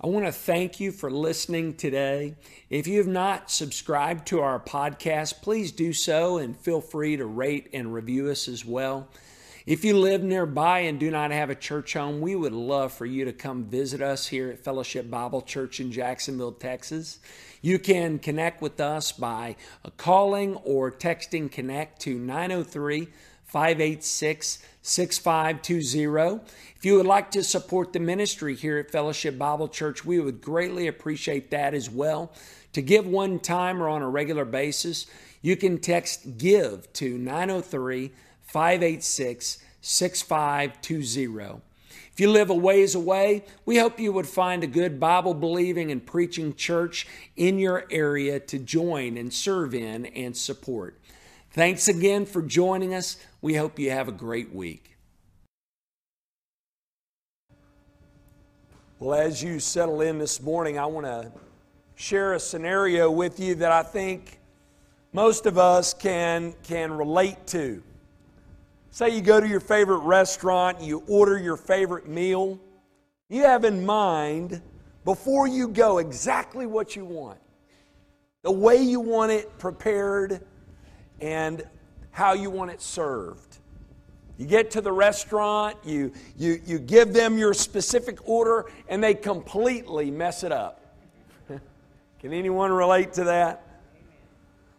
I want to thank you for listening today. If you have not subscribed to our podcast, please do so and feel free to rate and review us as well. If you live nearby and do not have a church home, we would love for you to come visit us here at Fellowship Bible Church in Jacksonville, Texas. You can connect with us by calling or texting connect to 903 586 6520. If you would like to support the ministry here at Fellowship Bible Church, we would greatly appreciate that as well. To give one time or on a regular basis, you can text GIVE to 903 586 6520. If you live a ways away, we hope you would find a good Bible believing and preaching church in your area to join and serve in and support. Thanks again for joining us. We hope you have a great week. Well, as you settle in this morning, I want to share a scenario with you that I think most of us can, can relate to. Say you go to your favorite restaurant, you order your favorite meal. You have in mind, before you go, exactly what you want, the way you want it prepared, and how you want it served. You get to the restaurant, you, you, you give them your specific order, and they completely mess it up. Can anyone relate to that?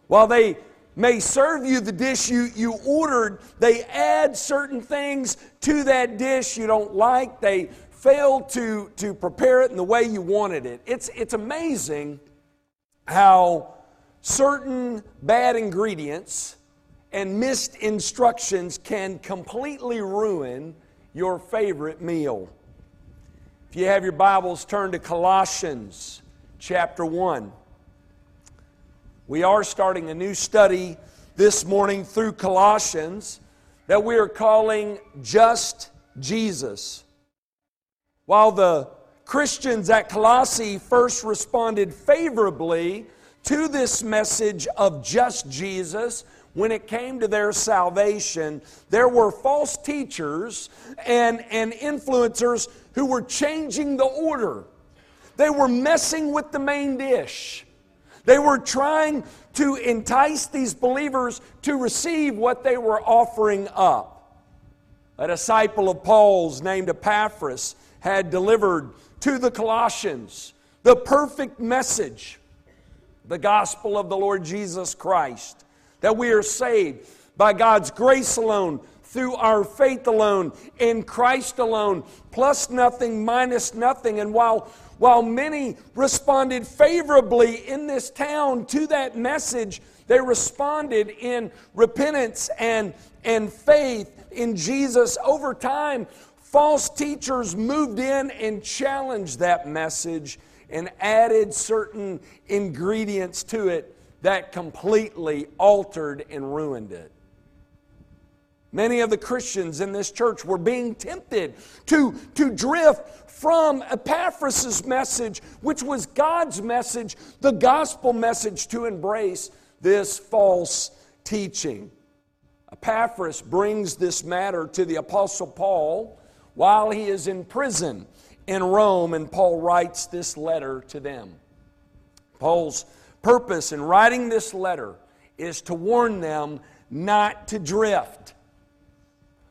While they may serve you the dish you, you ordered, they add certain things to that dish you don't like. They fail to, to prepare it in the way you wanted it. It's, it's amazing how certain bad ingredients and missed instructions can completely ruin your favorite meal. If you have your Bibles, turn to Colossians chapter 1. We are starting a new study this morning through Colossians that we are calling Just Jesus. While the Christians at Colossae first responded favorably to this message of just Jesus, when it came to their salvation, there were false teachers and, and influencers who were changing the order. They were messing with the main dish. They were trying to entice these believers to receive what they were offering up. A disciple of Paul's named Epaphras had delivered to the Colossians the perfect message, the gospel of the Lord Jesus Christ, that we are saved by God's grace alone, through our faith alone, in Christ alone, plus nothing, minus nothing. And while while many responded favorably in this town to that message, they responded in repentance and, and faith in Jesus. Over time, false teachers moved in and challenged that message and added certain ingredients to it that completely altered and ruined it. Many of the Christians in this church were being tempted to, to drift from Epaphras' message, which was God's message, the gospel message to embrace this false teaching. Epaphras brings this matter to the Apostle Paul while he is in prison in Rome, and Paul writes this letter to them. Paul's purpose in writing this letter is to warn them not to drift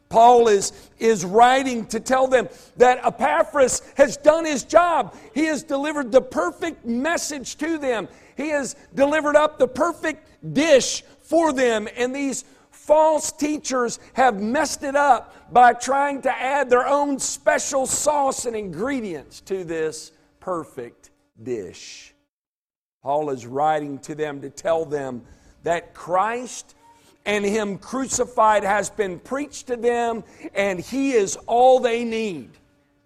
Paul is, is writing to tell them that Epaphras has done his job. He has delivered the perfect message to them, he has delivered up the perfect dish for them. And these false teachers have messed it up by trying to add their own special sauce and ingredients to this perfect dish. Paul is writing to them to tell them that Christ and Him crucified has been preached to them, and He is all they need.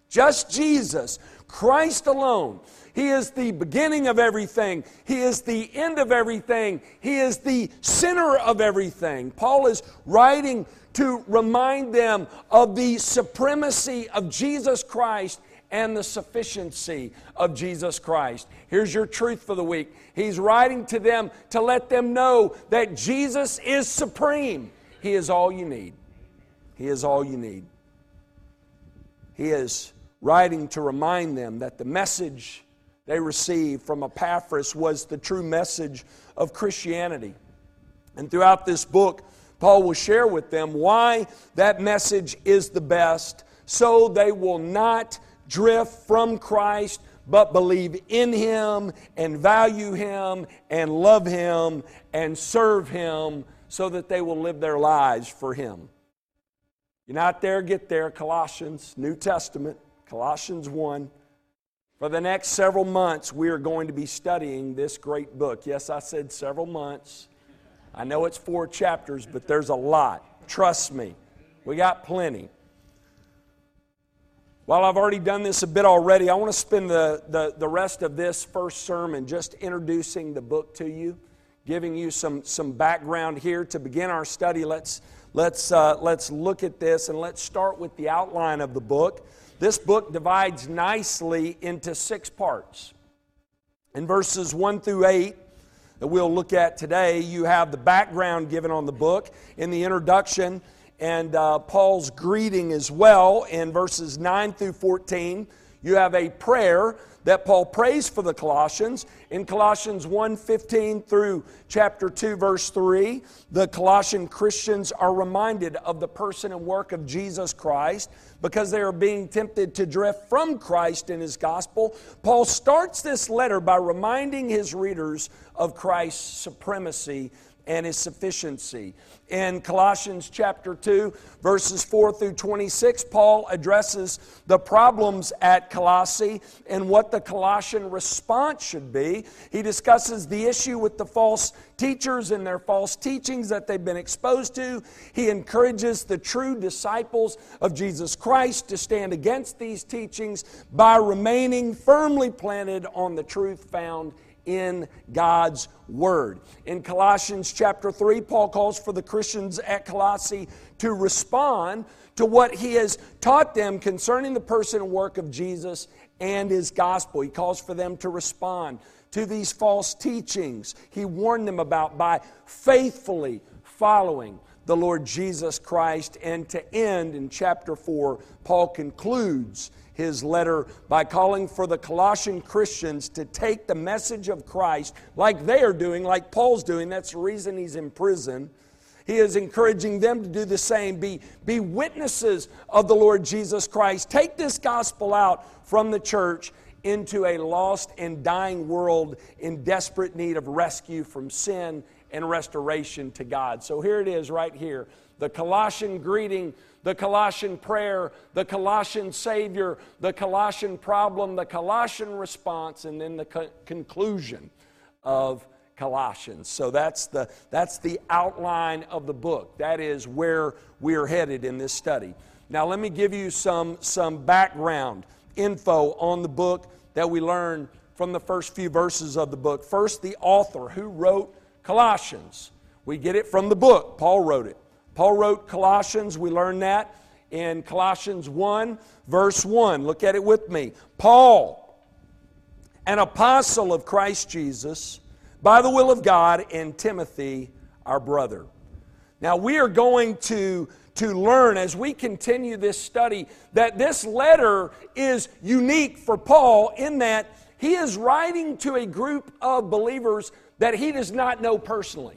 Just Jesus, Christ alone. He is the beginning of everything. He is the end of everything. He is the center of everything. Paul is writing to remind them of the supremacy of Jesus Christ and the sufficiency of Jesus Christ. Here's your truth for the week. He's writing to them to let them know that Jesus is supreme. He is all you need. He is all you need. He has writing to remind them that the message they received from Epaphras was the true message of Christianity. And throughout this book, Paul will share with them why that message is the best, so they will not drift from Christ, but believe in Him and value Him and love Him and serve Him so that they will live their lives for Him. You're not there, get there. Colossians, New Testament, Colossians 1. For the next several months, we are going to be studying this great book. Yes, I said several months. I know it's four chapters, but there's a lot. Trust me, we got plenty. While I've already done this a bit already, I want to spend the, the, the rest of this first sermon just introducing the book to you, giving you some, some background here. To begin our study, let's, let's, uh, let's look at this and let's start with the outline of the book. This book divides nicely into six parts. In verses 1 through 8, that we'll look at today, you have the background given on the book in the introduction and uh, Paul's greeting as well in verses 9 through 14. You have a prayer that Paul prays for the Colossians. In Colossians 1 15 through chapter 2, verse 3, the Colossian Christians are reminded of the person and work of Jesus Christ because they are being tempted to drift from Christ in his gospel. Paul starts this letter by reminding his readers of Christ's supremacy and his sufficiency. In Colossians chapter 2, verses 4 through 26, Paul addresses the problems at Colossae and what the Colossian response should be. He discusses the issue with the false teachers and their false teachings that they've been exposed to. He encourages the true disciples of Jesus Christ to stand against these teachings by remaining firmly planted on the truth found in God's Word. In Colossians chapter 3, Paul calls for the Christians at Colossae to respond to what he has taught them concerning the person and work of Jesus and his gospel. He calls for them to respond to these false teachings he warned them about by faithfully following the Lord Jesus Christ. And to end in chapter 4, Paul concludes his letter by calling for the Colossian Christians to take the message of Christ like they are doing, like Paul's doing. That's the reason he's in prison. He is encouraging them to do the same. Be, be witnesses of the Lord Jesus Christ. Take this gospel out from the church into a lost and dying world in desperate need of rescue from sin and restoration to God. So here it is, right here the Colossian greeting the Colossian prayer, the Colossian Savior, the Colossian problem, the Colossian response, and then the co- conclusion of Colossians. So that's the, that's the outline of the book. That is where we're headed in this study. Now, let me give you some, some background info on the book that we learn from the first few verses of the book. First, the author who wrote Colossians. We get it from the book, Paul wrote it. Paul wrote Colossians, we learn that in Colossians 1, verse 1. Look at it with me. Paul, an apostle of Christ Jesus, by the will of God, and Timothy, our brother. Now, we are going to, to learn as we continue this study that this letter is unique for Paul in that he is writing to a group of believers that he does not know personally.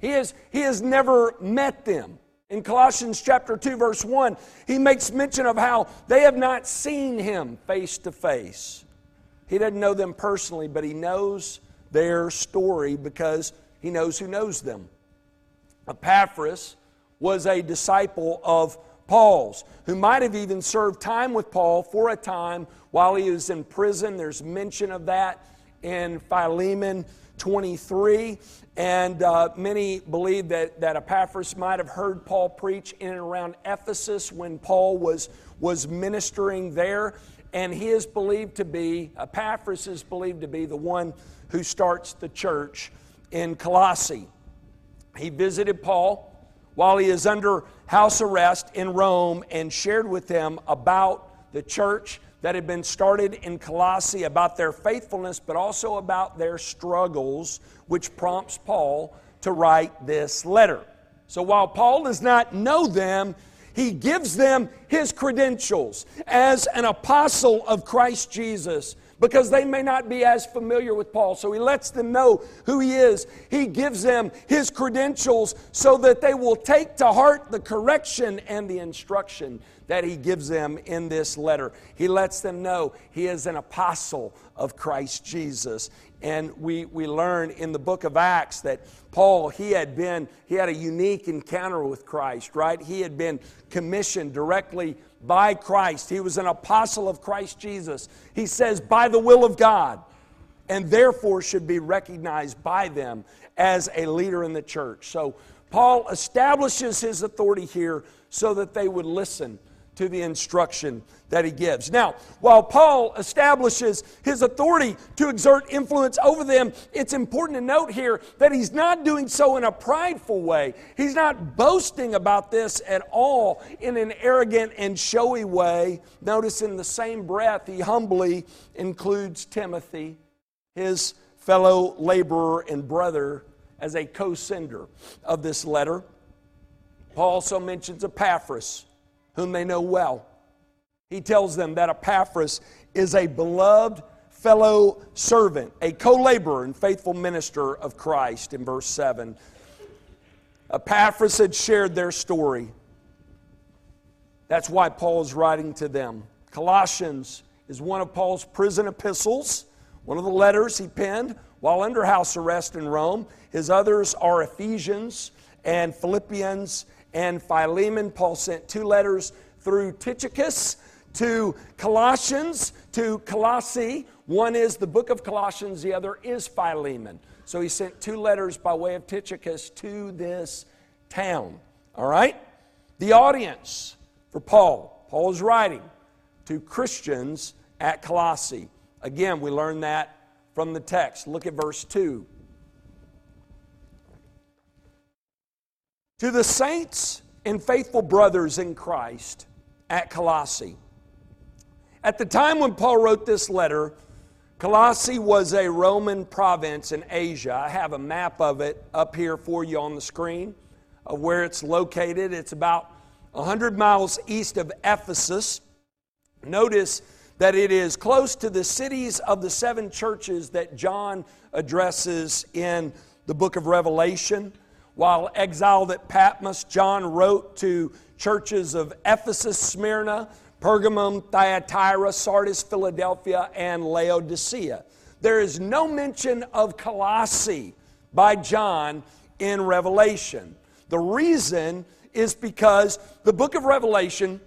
He has, he has never met them. In Colossians chapter 2, verse 1, he makes mention of how they have not seen him face to face. He doesn't know them personally, but he knows their story because he knows who knows them. Epaphras was a disciple of Paul's, who might have even served time with Paul for a time while he was in prison. There's mention of that in Philemon 23. And uh, many believe that, that Epaphras might have heard Paul preach in and around Ephesus when Paul was, was ministering there. And he is believed to be, Epaphras is believed to be the one who starts the church in Colossae. He visited Paul while he is under house arrest in Rome and shared with him about the church that had been started in Colossae about their faithfulness, but also about their struggles, which prompts Paul to write this letter. So while Paul does not know them, he gives them his credentials as an apostle of Christ Jesus because they may not be as familiar with Paul. So he lets them know who he is. He gives them his credentials so that they will take to heart the correction and the instruction that he gives them in this letter. He lets them know he is an apostle of Christ Jesus. And we, we learn in the book of Acts that Paul, he had been, he had a unique encounter with Christ, right? He had been commissioned directly by Christ. He was an apostle of Christ Jesus. He says, by the will of God, and therefore should be recognized by them as a leader in the church. So Paul establishes his authority here so that they would listen to the instruction that he gives. Now, while Paul establishes his authority to exert influence over them, it's important to note here that he's not doing so in a prideful way. He's not boasting about this at all in an arrogant and showy way. Notice in the same breath, he humbly includes Timothy, his fellow laborer and brother, as a co sender of this letter. Paul also mentions Epaphras whom they know well. He tells them that Epaphras is a beloved fellow servant, a co laborer and faithful minister of Christ in verse 7. Epaphras had shared their story. That's why Paul is writing to them. Colossians is one of Paul's prison epistles, one of the letters he penned while under house arrest in Rome. His others are Ephesians and Philippians and Philemon. Paul sent two letters through Tychicus to Colossians, to Colossae. One is the book of Colossians, the other is Philemon. So he sent two letters by way of Tychicus to this town. All right? The audience for Paul. Paul is writing to Christians at Colossae. Again, we learn that from the text. Look at verse 2. To the saints and faithful brothers in Christ at Colossae. At the time when Paul wrote this letter, Colossae was a Roman province in Asia. I have a map of it up here for you on the screen of where it's located. It's about 100 miles east of Ephesus. Notice that it is close to the cities of the seven churches that John addresses in the book of Revelation. While exiled at Patmos, John wrote to churches of Ephesus, Smyrna, Pergamum, Thyatira, Sardis, Philadelphia, and Laodicea. There is no mention of Colossae by John in Revelation. The reason is because the book of Revelation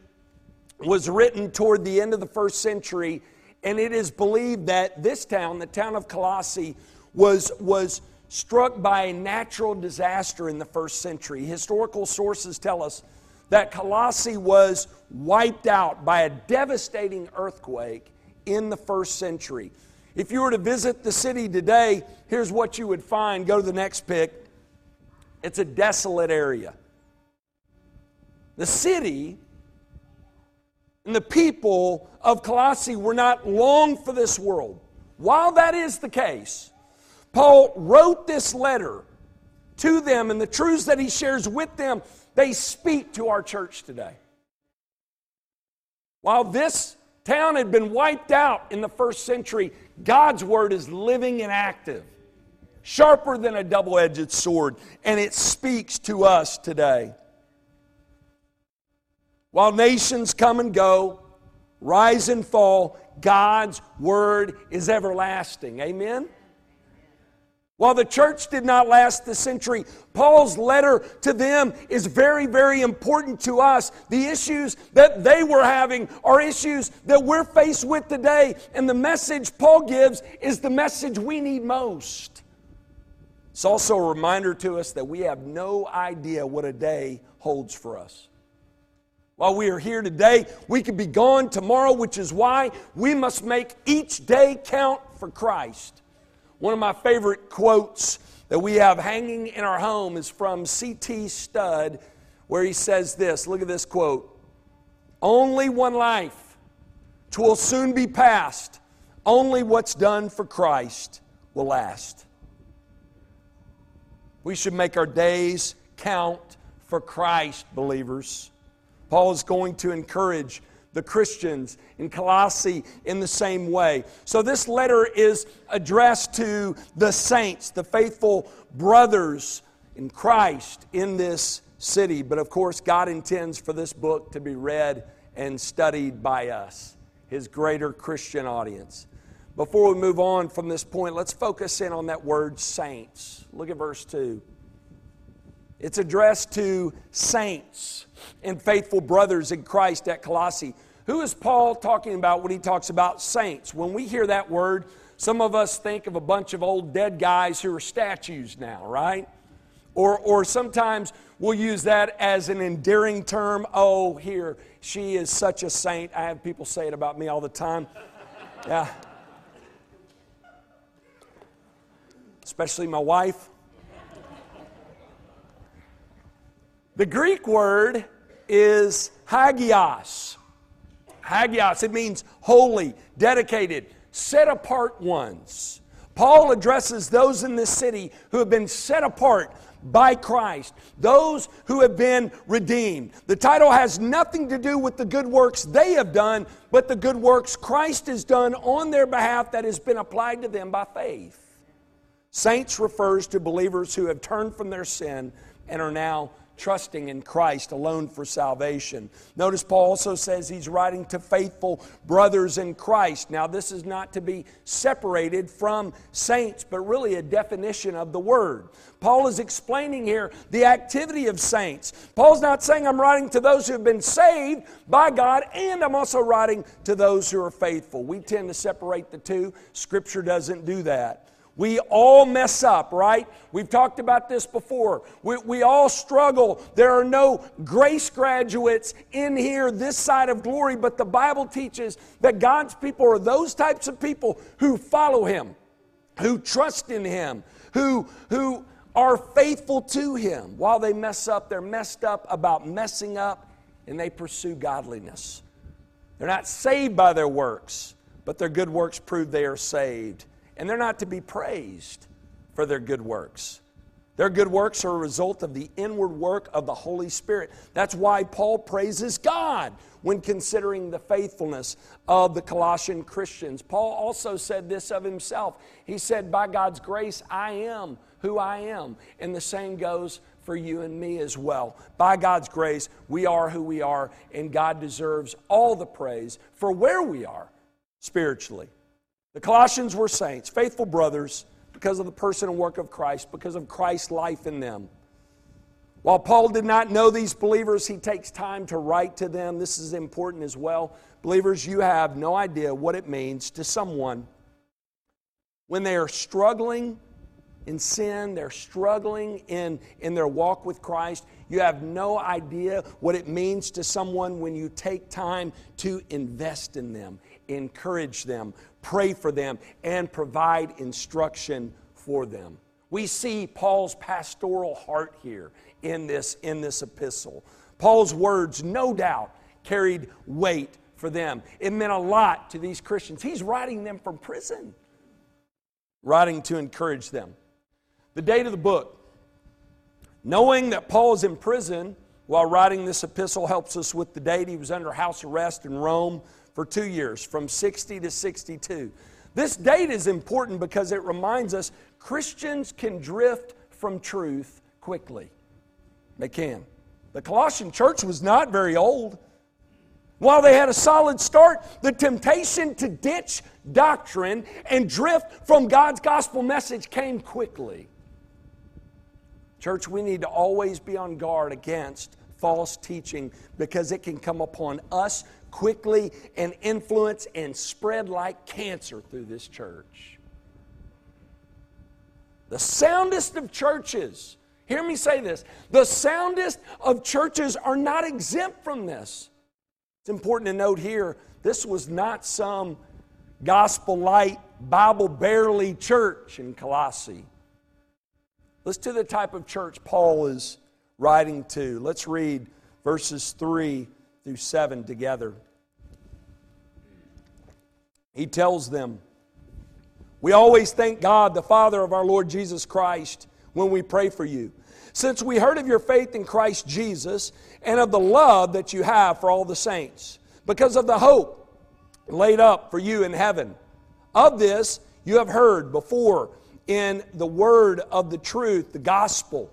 was written toward the end of the first century, and it is believed that this town, the town of Colossae, was, was struck by a natural disaster in the first century. Historical sources tell us that Colossae was wiped out by a devastating earthquake in the first century. If you were to visit the city today, here's what you would find. Go to the next pic. It's a desolate area. The city and the people of Colossae were not long for this world. While that is the case, Paul wrote this letter to them, and the truths that he shares with them, they speak to our church today. While this town had been wiped out in the first century, God's word is living and active, sharper than a double edged sword, and it speaks to us today. While nations come and go, rise and fall, God's word is everlasting. Amen? While the church did not last the century, Paul's letter to them is very, very important to us. The issues that they were having are issues that we're faced with today. And the message Paul gives is the message we need most. It's also a reminder to us that we have no idea what a day holds for us. While we are here today, we could be gone tomorrow, which is why we must make each day count for Christ. One of my favorite quotes that we have hanging in our home is from C.T. Studd, where he says this look at this quote Only one life, twill soon be past. Only what's done for Christ will last. We should make our days count for Christ, believers. Paul is going to encourage the Christians in Colossae in the same way. So, this letter is addressed to the saints, the faithful brothers in Christ in this city. But of course, God intends for this book to be read and studied by us, His greater Christian audience. Before we move on from this point, let's focus in on that word saints. Look at verse 2. It's addressed to saints and faithful brothers in Christ at Colossae. Who is Paul talking about when he talks about saints? When we hear that word, some of us think of a bunch of old dead guys who are statues now, right? Or, or sometimes we'll use that as an endearing term. Oh, here, she is such a saint. I have people say it about me all the time. Yeah. Especially my wife. The Greek word is hagios. Hagios, it means holy, dedicated, set apart ones. Paul addresses those in this city who have been set apart by Christ, those who have been redeemed. The title has nothing to do with the good works they have done, but the good works Christ has done on their behalf that has been applied to them by faith. Saints refers to believers who have turned from their sin and are now trusting in Christ alone for salvation. Notice Paul also says he's writing to faithful brothers in Christ. Now, this is not to be separated from saints, but really a definition of the word. Paul is explaining here the activity of saints. Paul's not saying I'm writing to those who have been saved by God, and I'm also writing to those who are faithful. We tend to separate the two. Scripture doesn't do that. We all mess up, right? We've talked about this before. We, we all struggle. There are no grace graduates in here this side of glory, but the Bible teaches that God's people are those types of people who follow Him, who trust in Him, who, who are faithful to Him. While they mess up, they're messed up about messing up and they pursue godliness. They're not saved by their works, but their good works prove they are saved and they're not to be praised for their good works. Their good works are a result of the inward work of the Holy Spirit. That's why Paul praises God when considering the faithfulness of the Colossian Christians. Paul also said this of himself. He said, By God's grace, I am who I am. And the same goes for you and me as well. By God's grace, we are who we are, and God deserves all the praise for where we are spiritually. The Colossians were saints, faithful brothers, because of the person and work of Christ, because of Christ's life in them. While Paul did not know these believers, he takes time to write to them. This is important as well. Believers, you have no idea what it means to someone when they are struggling in sin, they're struggling in, in their walk with Christ. You have no idea what it means to someone when you take time to invest in them, encourage them, pray for them, and provide instruction for them. We see Paul's pastoral heart here in this, in this epistle. Paul's words, no doubt, carried weight for them. It meant a lot to these Christians. He's writing them from prison, writing to encourage them. The date of the book. Knowing that Paul is in prison while writing this epistle helps us with the date. He was under house arrest in Rome for two years, from 60 to 62. This date is important because it reminds us Christians can drift from truth quickly. They can. The Colossian church was not very old. While they had a solid start, the temptation to ditch doctrine and drift from God's gospel message came quickly. Church, we need to always be on guard against false teaching because it can come upon us quickly and influence and spread like cancer through this church. The soundest of churches, hear me say this, the soundest of churches are not exempt from this. It's important to note here this was not some gospel light, Bible barely church in Colossae. Listen to the type of church Paul is writing to. Let's read verses 3 through 7 together. He tells them, We always thank God, the Father of our Lord Jesus Christ, when we pray for you, since we heard of your faith in Christ Jesus and of the love that you have for all the saints, because of the hope laid up for you in heaven. Of this you have heard before in the word of the truth, the gospel,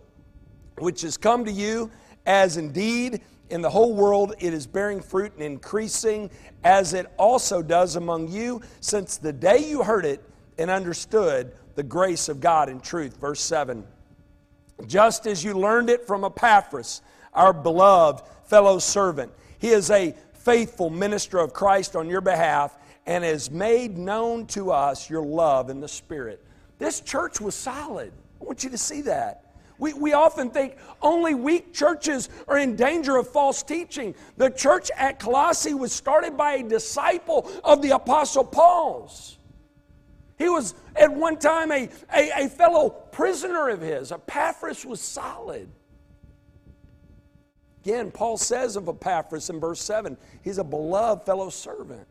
which has come to you, as indeed in the whole world it is bearing fruit and increasing, as it also does among you, since the day you heard it and understood the grace of God in truth. Verse 7 Just as you learned it from Epaphras, our beloved fellow servant, he is a faithful minister of Christ on your behalf and has made known to us your love in the Spirit. This church was solid. I want you to see that. We, we often think only weak churches are in danger of false teaching. The church at Colossae was started by a disciple of the Apostle Paul's. He was at one time a, a, a fellow prisoner of his. Epaphras was solid. Again, Paul says of Epaphras in verse 7 he's a beloved fellow servant,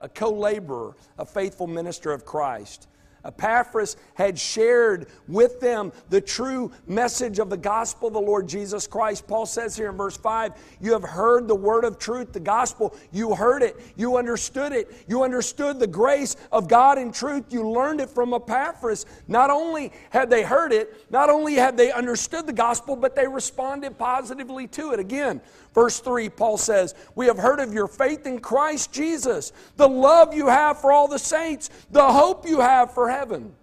a co laborer, a faithful minister of Christ. Epaphras had shared with them the true message of the gospel of the Lord Jesus Christ. Paul says here in verse 5 You have heard the word of truth, the gospel. You heard it. You understood it. You understood the grace of God in truth. You learned it from Epaphras. Not only had they heard it, not only had they understood the gospel, but they responded positively to it. Again, Verse 3, Paul says, We have heard of your faith in Christ Jesus, the love you have for all the saints, the hope you have for heaven.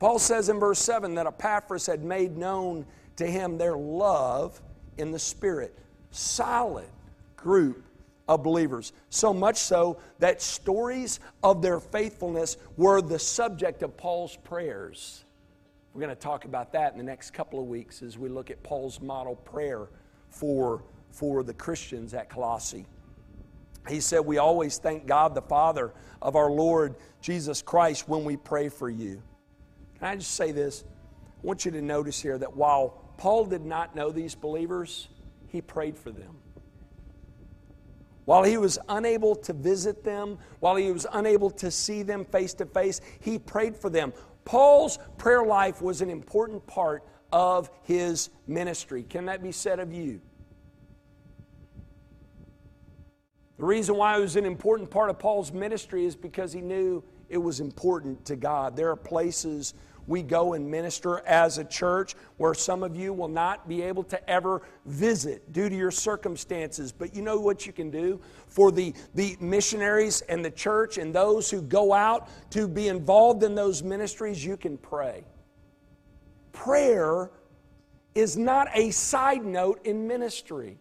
Paul says in verse 7 that Epaphras had made known to him their love in the Spirit. Solid group of believers. So much so that stories of their faithfulness were the subject of Paul's prayers. We're going to talk about that in the next couple of weeks as we look at Paul's model prayer for, for the Christians at Colossae. He said, We always thank God the Father of our Lord Jesus Christ when we pray for you. Can I just say this? I want you to notice here that while Paul did not know these believers, he prayed for them. While he was unable to visit them, while he was unable to see them face to face, he prayed for them. Paul's prayer life was an important part of his ministry. Can that be said of you? The reason why it was an important part of Paul's ministry is because he knew it was important to God. There are places we go and minister as a church where some of you will not be able to ever visit due to your circumstances. But you know what you can do for the, the missionaries and the church and those who go out to be involved in those ministries? You can pray prayer is not a side note in ministry.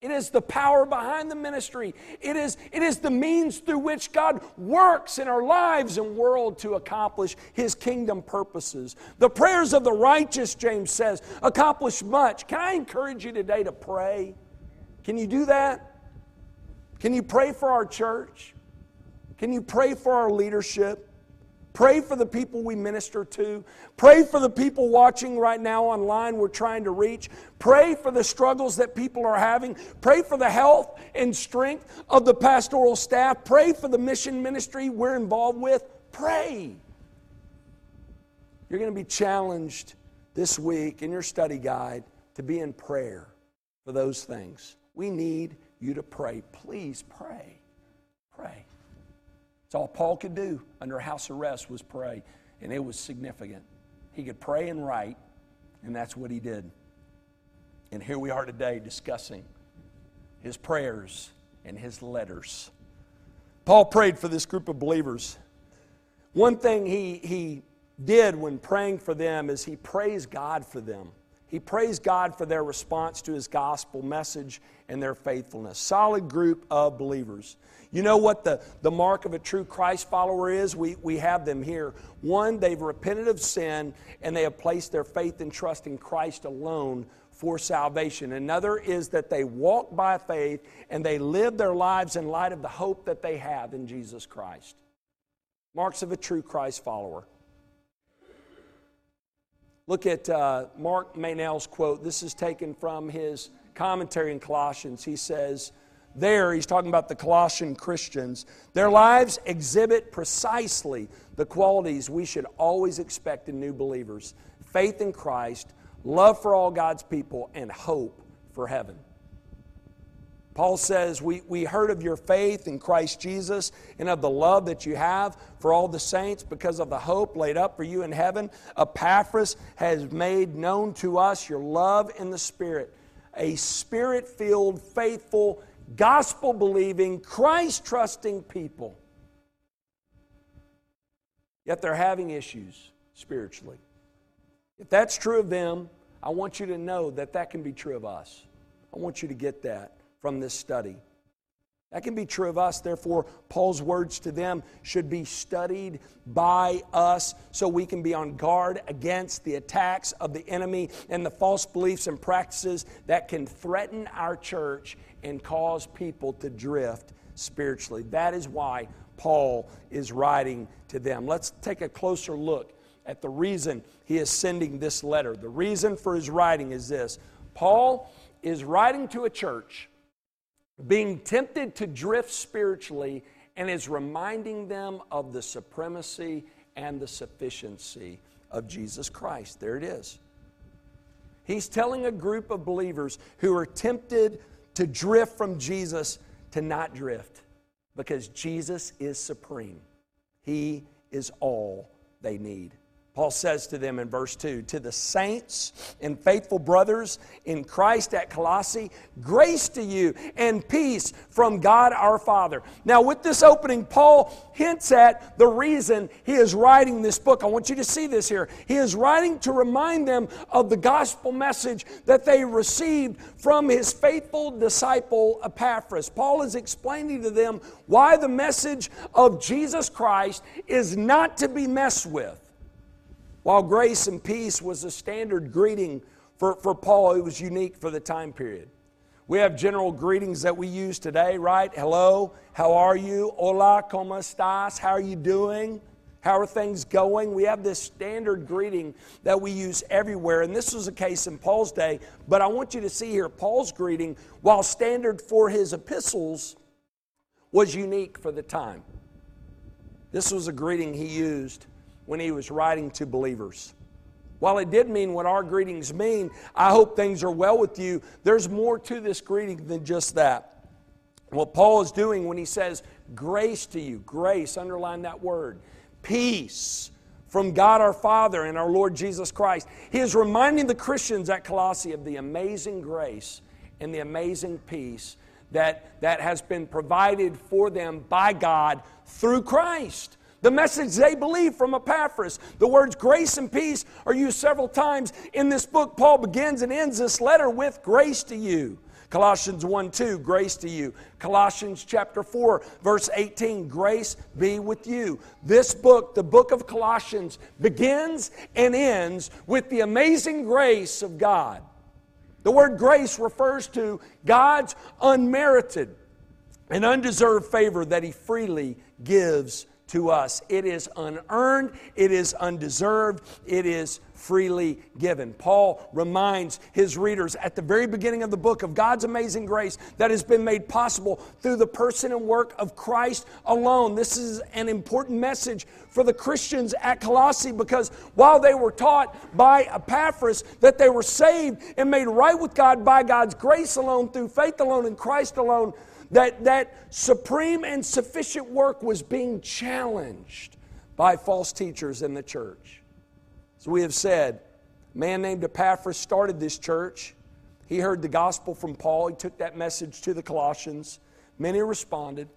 It is the power behind the ministry. It is, it is the means through which God works in our lives and world to accomplish His kingdom purposes. The prayers of the righteous, James says, accomplish much. Can I encourage you today to pray? Can you do that? Can you pray for our church? Can you pray for our leadership? Pray for the people we minister to. Pray for the people watching right now online we're trying to reach. Pray for the struggles that people are having. Pray for the health and strength of the pastoral staff. Pray for the mission ministry we're involved with. Pray. You're going to be challenged this week in your study guide to be in prayer for those things. We need you to pray. Please pray. Pray. All Paul could do under house arrest was pray, and it was significant. He could pray and write, and that's what he did. And here we are today discussing his prayers and his letters. Paul prayed for this group of believers. One thing he, he did when praying for them is he praised God for them. He praised God for their response to his gospel message and their faithfulness. Solid group of believers. You know what the, the mark of a true Christ follower is? We, we have them here. One, they've repented of sin and they have placed their faith and trust in Christ alone for salvation. Another is that they walk by faith and they live their lives in light of the hope that they have in Jesus Christ. Marks of a true Christ follower. Look at uh, Mark Meynell's quote. This is taken from his commentary in Colossians. He says, there, he's talking about the Colossian Christians. Their lives exhibit precisely the qualities we should always expect in new believers faith in Christ, love for all God's people, and hope for heaven. Paul says, we, we heard of your faith in Christ Jesus and of the love that you have for all the saints because of the hope laid up for you in heaven. Epaphras has made known to us your love in the Spirit, a spirit filled, faithful, gospel believing, Christ trusting people. Yet they're having issues spiritually. If that's true of them, I want you to know that that can be true of us. I want you to get that from this study. That can be true of us. Therefore, Paul's words to them should be studied by us so we can be on guard against the attacks of the enemy and the false beliefs and practices that can threaten our church and cause people to drift spiritually. That is why Paul is writing to them. Let's take a closer look at the reason he is sending this letter. The reason for his writing is this Paul is writing to a church being tempted to drift spiritually and is reminding them of the supremacy and the sufficiency of Jesus Christ. There it is. He's telling a group of believers who are tempted to drift from Jesus to not drift because Jesus is supreme. He is all they need. Paul says to them in verse 2 To the saints and faithful brothers in Christ at Colossae, grace to you and peace from God our Father. Now, with this opening, Paul hints at the reason he is writing this book. I want you to see this here. He is writing to remind them of the gospel message that they received from his faithful disciple Epaphras. Paul is explaining to them why the message of Jesus Christ is not to be messed with. While grace and peace was a standard greeting for, for Paul, it was unique for the time period. We have general greetings that we use today, right? Hello, how are you? Hola, ¿cómo estás? How are you doing? How are things going? We have this standard greeting that we use everywhere, and this was a case in Paul's day. But I want you to see here Paul's greeting, while standard for his epistles, was unique for the time. This was a greeting he used when he was writing to believers. While it did mean what our greetings mean, I hope things are well with you, there's more to this greeting than just that. What Paul is doing when he says grace to you, grace, underline that word, peace from God our Father and our Lord Jesus Christ. He is reminding the Christians at Colossae of the amazing grace and the amazing peace that, that has been provided for them by God through Christ. The message they believe from Epaphras. The words grace and peace are used several times in this book. Paul begins and ends this letter with grace to you. Colossians 1 2, grace to you. Colossians chapter 4, verse 18, grace be with you. This book, the book of Colossians, begins and ends with the amazing grace of God. The word grace refers to God's unmerited and undeserved favor that He freely gives to us. It is unearned, it is undeserved, it is freely given. Paul reminds his readers at the very beginning of the book of God's amazing grace that has been made possible through the person and work of Christ alone. This is an important message for the Christians at Colossae because while they were taught by Epaphras that they were saved and made right with God by God's grace alone, through faith alone, in Christ alone, that, that supreme and sufficient work was being challenged by false teachers in the church. As we have said, a man named Epaphras started this church. He heard the gospel from Paul. He took that message to the Colossians. Many responded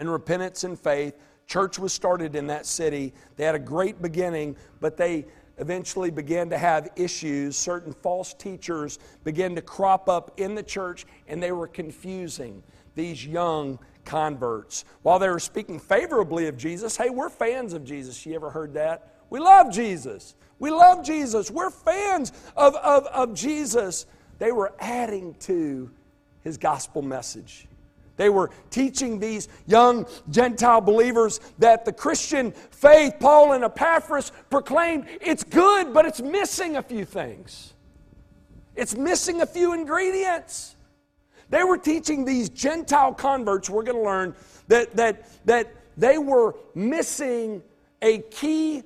in repentance and faith. Church was started in that city. They had a great beginning, but they eventually began to have issues. Certain false teachers began to crop up in the church, and they were confusing these young converts. While they were speaking favorably of Jesus, hey, we're fans of Jesus. You ever heard that? We love Jesus. We love Jesus. We're fans of, of, of Jesus. They were adding to his gospel message. They were teaching these young Gentile believers that the Christian faith, Paul and Epaphras proclaimed, it's good, but it's missing a few things. It's missing a few ingredients. They were teaching these Gentile converts, we're going to learn, that, that, that they were missing a key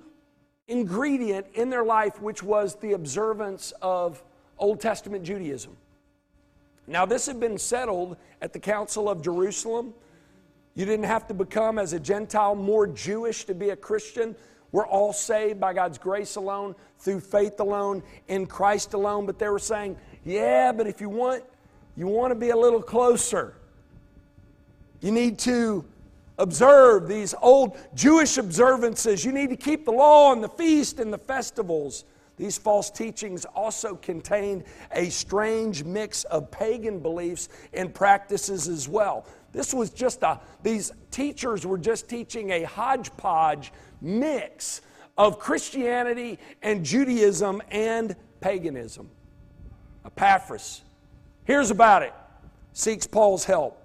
ingredient in their life, which was the observance of Old Testament Judaism. Now, this had been settled at the Council of Jerusalem. You didn't have to become, as a Gentile, more Jewish to be a Christian. We're all saved by God's grace alone, through faith alone, in Christ alone. But they were saying, yeah, but if you want, you want to be a little closer. You need to observe these old Jewish observances. You need to keep the law and the feast and the festivals. These false teachings also contained a strange mix of pagan beliefs and practices as well. This was just a, these teachers were just teaching a hodgepodge mix of Christianity and Judaism and paganism. Epaphras hears about it, seeks Paul's help.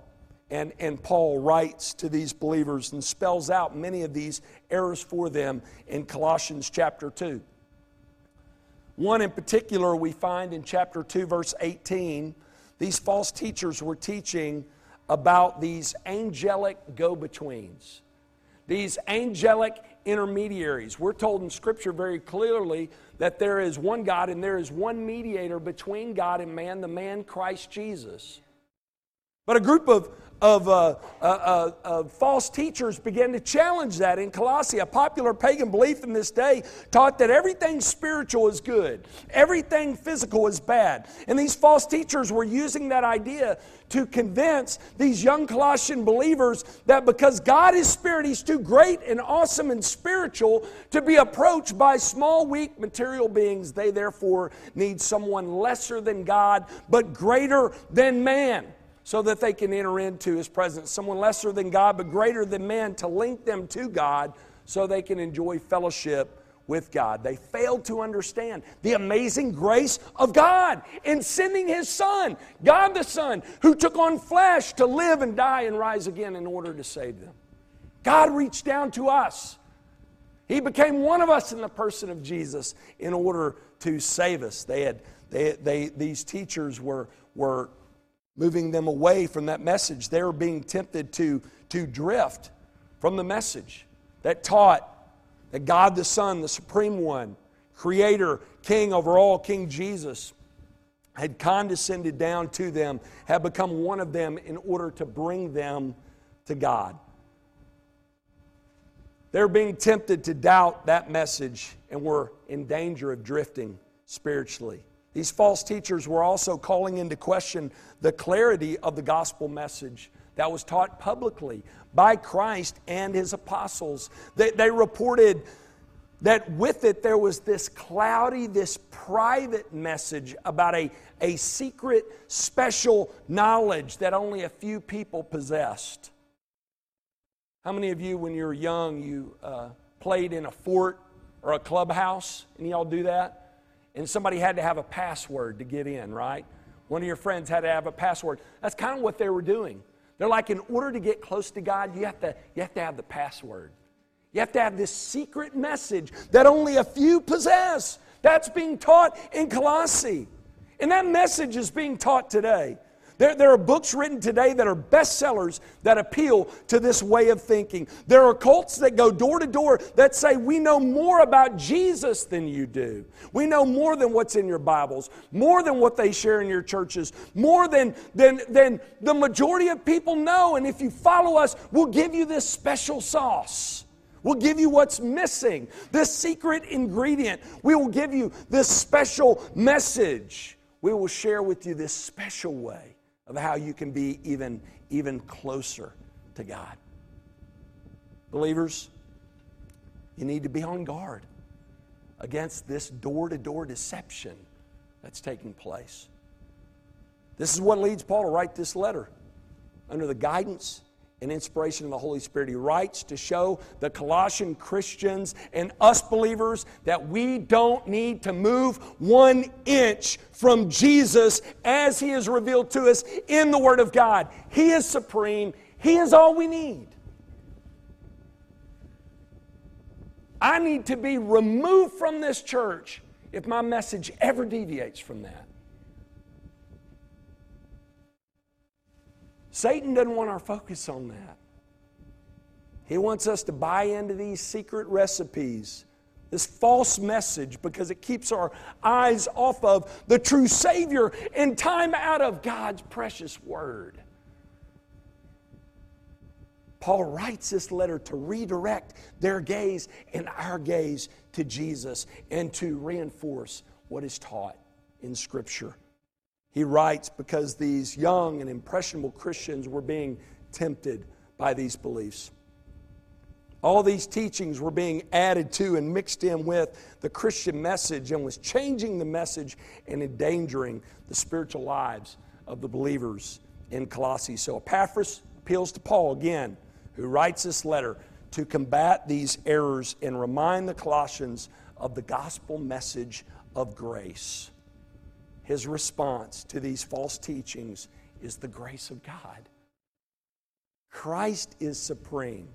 And, and Paul writes to these believers and spells out many of these errors for them in Colossians chapter 2. One in particular we find in chapter 2, verse 18. These false teachers were teaching about these angelic go betweens, these angelic intermediaries. We're told in Scripture very clearly that there is one God and there is one mediator between God and man, the man Christ Jesus. But a group of of uh, uh, uh, uh, false teachers began to challenge that in Colossae. A popular pagan belief in this day taught that everything spiritual is good, everything physical is bad. And these false teachers were using that idea to convince these young Colossian believers that because God is spirit, He's too great and awesome and spiritual to be approached by small, weak, material beings. They therefore need someone lesser than God, but greater than man so that they can enter into his presence. Someone lesser than God, but greater than man to link them to God so they can enjoy fellowship with God. They failed to understand the amazing grace of God in sending his Son, God the Son, who took on flesh to live and die and rise again in order to save them. God reached down to us. He became one of us in the person of Jesus in order to save us. They had, they, they, these teachers were, were moving them away from that message. They're being tempted to, to drift from the message that taught that God the Son, the Supreme One, Creator, King over all, King Jesus, had condescended down to them, had become one of them in order to bring them to God. They're being tempted to doubt that message and were in danger of drifting spiritually. These false teachers were also calling into question the clarity of the gospel message that was taught publicly by Christ and his apostles. They, they reported that with it there was this cloudy, this private message about a, a secret, special knowledge that only a few people possessed. How many of you, when you were young, you uh, played in a fort or a clubhouse? Any y'all do that? And somebody had to have a password to get in, right? One of your friends had to have a password. That's kind of what they were doing. They're like, in order to get close to God, you have to, you have, to have the password. You have to have this secret message that only a few possess. That's being taught in Colossae. And that message is being taught today. There, there are books written today that are bestsellers that appeal to this way of thinking. There are cults that go door to door that say, We know more about Jesus than you do. We know more than what's in your Bibles, more than what they share in your churches, more than, than, than the majority of people know. And if you follow us, we'll give you this special sauce. We'll give you what's missing, this secret ingredient. We will give you this special message. We will share with you this special way of how you can be even, even closer to God. Believers, you need to be on guard against this door to door deception that's taking place. This is what leads Paul to write this letter under the guidance and inspiration of the Holy Spirit. He writes to show the Colossian Christians and us believers that we don't need to move one inch from Jesus as He is revealed to us in the Word of God. He is supreme, He is all we need. I need to be removed from this church if my message ever deviates from that. Satan doesn't want our focus on that. He wants us to buy into these secret recipes this false message because it keeps our eyes off of the true Savior and time out of God's precious Word. Paul writes this letter to redirect their gaze and our gaze to Jesus and to reinforce what is taught in Scripture. He writes because these young and impressionable Christians were being tempted by these beliefs. All these teachings were being added to and mixed in with the Christian message and was changing the message and endangering the spiritual lives of the believers in Colossae. So Epaphras appeals to Paul again, who writes this letter to combat these errors and remind the Colossians of the gospel message of grace. His response to these false teachings is the grace of God. Christ is supreme.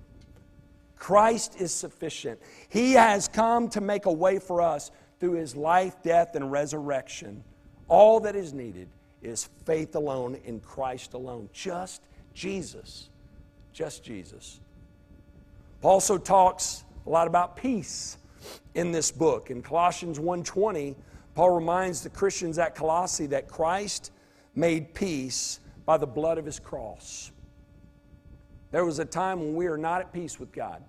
Christ is sufficient. He has come to make a way for us through his life, death, and resurrection. All that is needed is faith alone in Christ alone. Just Jesus. Just Jesus. Paul also talks a lot about peace in this book. In Colossians 1:20, Paul reminds the Christians at Colossae that Christ made peace by the blood of his cross. There was a time when we were not at peace with God.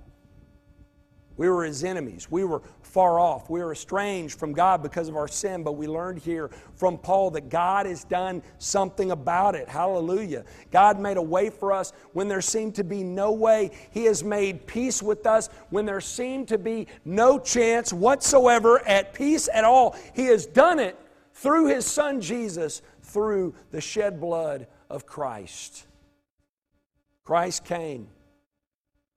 We were his enemies. We were far off. We were estranged from God because of our sin, but we learned here from Paul that God has done something about it. Hallelujah. God made a way for us when there seemed to be no way. He has made peace with us when there seemed to be no chance whatsoever at peace at all. He has done it through his son Jesus, through the shed blood of Christ. Christ came.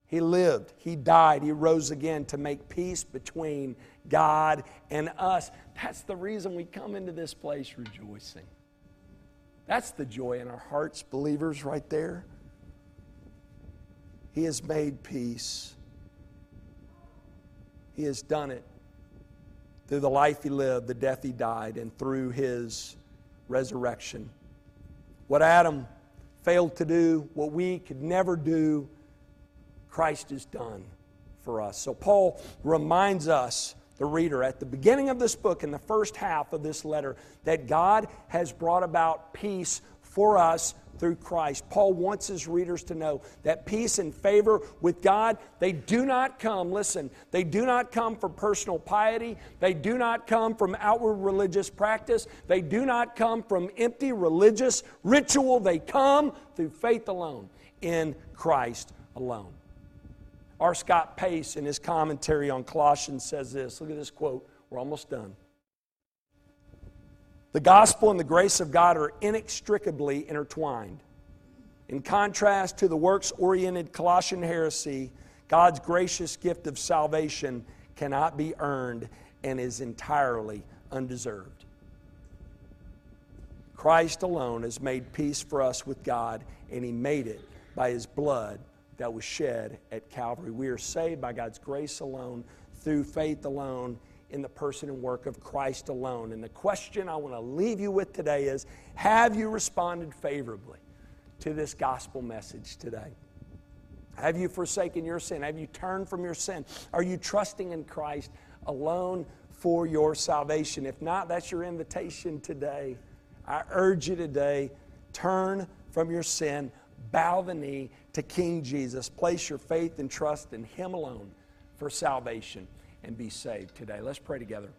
He lived, He died, He rose again to make peace between God and us. That's the reason we come into this place rejoicing. That's the joy in our hearts, believers, right there. He has made peace. He has done it through the life He lived, the death He died, and through His resurrection. What Adam failed to do, what we could never do, Christ has done for us. So Paul reminds us, the reader, at the beginning of this book, in the first half of this letter, that God has brought about peace for us through Christ. Paul wants his readers to know that peace and favor with God, they do not come, listen, they do not come from personal piety, they do not come from outward religious practice, they do not come from empty religious ritual, they come through faith alone in Christ alone. R. Scott Pace, in his commentary on Colossians, says this. Look at this quote. We're almost done. The gospel and the grace of God are inextricably intertwined. In contrast to the works oriented Colossian heresy, God's gracious gift of salvation cannot be earned and is entirely undeserved. Christ alone has made peace for us with God, and He made it by His blood that was shed at Calvary. We are saved by God's grace alone, through faith alone, in the person and work of Christ alone. And the question I want to leave you with today is Have you responded favorably to this gospel message today? Have you forsaken your sin? Have you turned from your sin? Are you trusting in Christ alone for your salvation? If not, that's your invitation today. I urge you today turn from your sin, bow the knee to King Jesus. Place your faith and trust in Him alone for salvation and be saved today. Let's pray together.